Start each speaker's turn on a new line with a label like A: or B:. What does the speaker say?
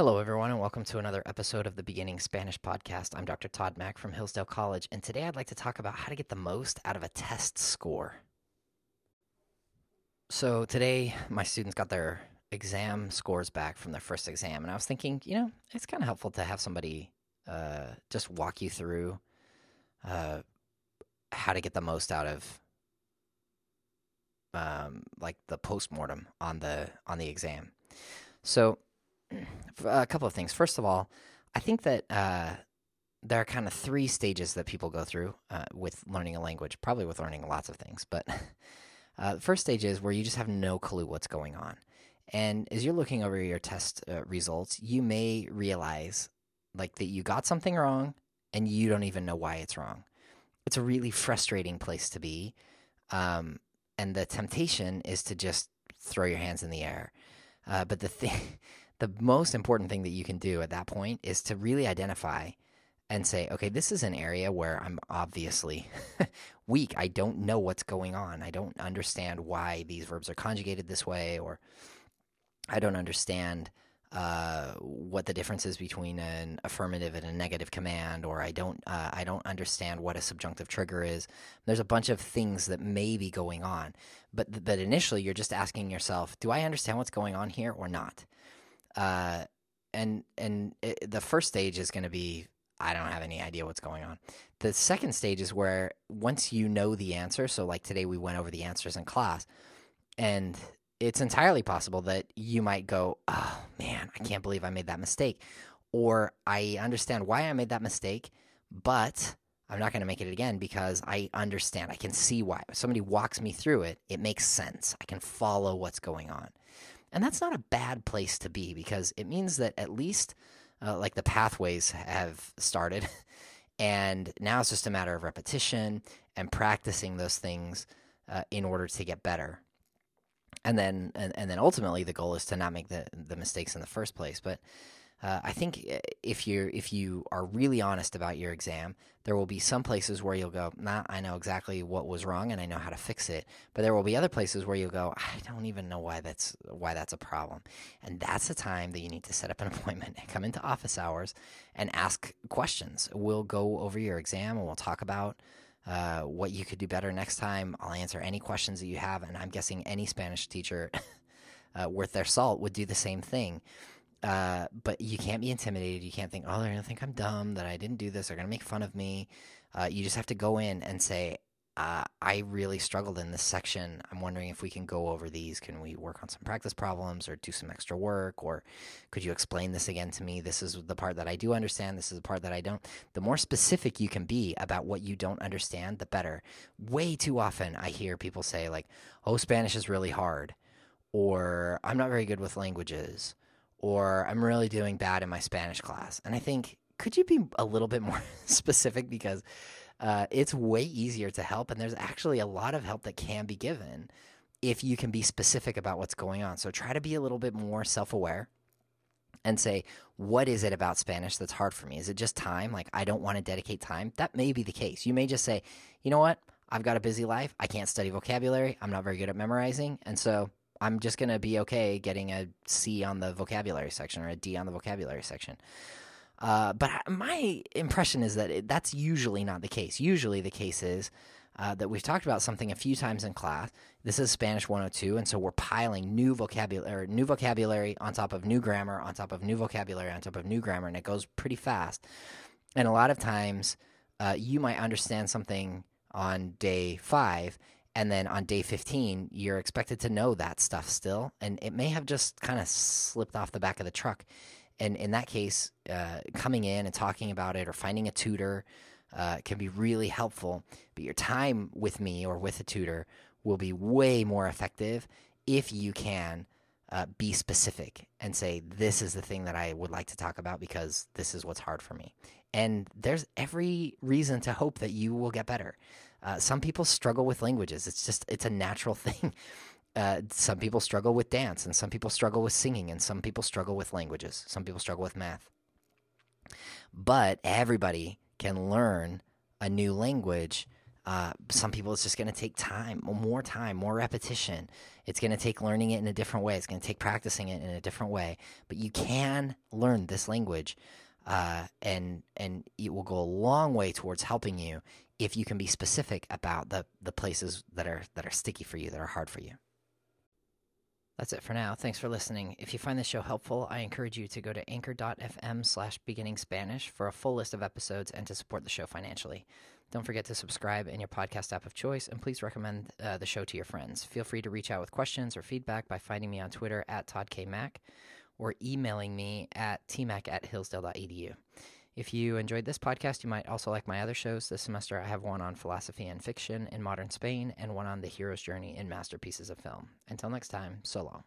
A: Hello, everyone, and welcome to another episode of the Beginning Spanish Podcast. I'm Dr. Todd Mack from Hillsdale College, and today I'd like to talk about how to get the most out of a test score. So, today my students got their exam scores back from their first exam, and I was thinking, you know, it's kind of helpful to have somebody uh, just walk you through uh, how to get the most out of um, like the postmortem on the on the exam. So, a couple of things. First of all, I think that uh, there are kind of three stages that people go through uh, with learning a language, probably with learning lots of things. But uh, the first stage is where you just have no clue what's going on. And as you're looking over your test uh, results, you may realize like that you got something wrong and you don't even know why it's wrong. It's a really frustrating place to be. Um, and the temptation is to just throw your hands in the air. Uh, but the thing, the most important thing that you can do at that point is to really identify and say, okay, this is an area where I'm obviously weak. I don't know what's going on. I don't understand why these verbs are conjugated this way, or I don't understand uh, what the difference is between an affirmative and a negative command, or I don't uh, I don't understand what a subjunctive trigger is. There's a bunch of things that may be going on, but but initially you're just asking yourself, do I understand what's going on here or not? Uh, and and it, the first stage is going to be I don't have any idea what's going on. The second stage is where once you know the answer, so like today we went over the answers in class, and it's entirely possible that you might go, oh man, I can't believe I made that mistake. Or I understand why I made that mistake, but I'm not going to make it again because I understand. I can see why. If somebody walks me through it, it makes sense. I can follow what's going on. And that's not a bad place to be because it means that at least uh, like the pathways have started. and now it's just a matter of repetition and practicing those things uh, in order to get better and then and, and then ultimately the goal is to not make the the mistakes in the first place but uh, I think uh, if you if you are really honest about your exam, there will be some places where you'll go, "Nah, I know exactly what was wrong and I know how to fix it." But there will be other places where you'll go, "I don't even know why that's why that's a problem." And that's the time that you need to set up an appointment and come into office hours and ask questions. We'll go over your exam and we'll talk about uh, what you could do better next time. I'll answer any questions that you have, and I'm guessing any Spanish teacher uh, worth their salt would do the same thing. Uh, but you can't be intimidated. You can't think, oh, they're gonna think I'm dumb that I didn't do this. They're gonna make fun of me. Uh, you just have to go in and say, uh, I really struggled in this section. I'm wondering if we can go over these. Can we work on some practice problems or do some extra work? Or could you explain this again to me? This is the part that I do understand. This is the part that I don't. The more specific you can be about what you don't understand, the better. Way too often, I hear people say, like, oh, Spanish is really hard, or I'm not very good with languages, or I'm really doing bad in my Spanish class. And I think, could you be a little bit more specific? Because uh, it's way easier to help, and there's actually a lot of help that can be given if you can be specific about what's going on. So try to be a little bit more self aware and say, what is it about Spanish that's hard for me? Is it just time? Like, I don't want to dedicate time? That may be the case. You may just say, you know what? I've got a busy life. I can't study vocabulary. I'm not very good at memorizing. And so I'm just going to be okay getting a C on the vocabulary section or a D on the vocabulary section. Uh, but my impression is that it, that's usually not the case. Usually, the case is uh, that we've talked about something a few times in class. This is Spanish 102, and so we're piling new vocabulary, new vocabulary on top of new grammar, on top of new vocabulary, on top of new grammar, and it goes pretty fast. And a lot of times, uh, you might understand something on day five, and then on day 15 you're expected to know that stuff still and it may have just kind of slipped off the back of the truck and in that case, uh, coming in and talking about it or finding a tutor uh, can be really helpful. But your time with me or with a tutor will be way more effective if you can uh, be specific and say, This is the thing that I would like to talk about because this is what's hard for me. And there's every reason to hope that you will get better. Uh, some people struggle with languages. It's just, it's a natural thing. Uh, some people struggle with dance, and some people struggle with singing, and some people struggle with languages. Some people struggle with math. But everybody can learn a new language Uh, some people, it's just going to take time, more time, more repetition. It's going to take learning it in a different way. It's going to take practicing it in a different way. But you can learn this language, uh, and and it will go a long way towards helping you if you can be specific about the the places that are that are sticky for you, that are hard for you. That's it for now. Thanks for listening. If you find this show helpful, I encourage you to go to anchor.fm slash beginning Spanish for a full list of episodes and to support the show financially. Don't forget to subscribe in your podcast app of choice, and please recommend uh, the show to your friends. Feel free to reach out with questions or feedback by finding me on Twitter at Todd K. Mack or emailing me at tmac at hillsdale.edu. If you enjoyed this podcast, you might also like my other shows. This semester, I have one on philosophy and fiction in modern Spain and one on the hero's journey in masterpieces of film. Until next time, so long.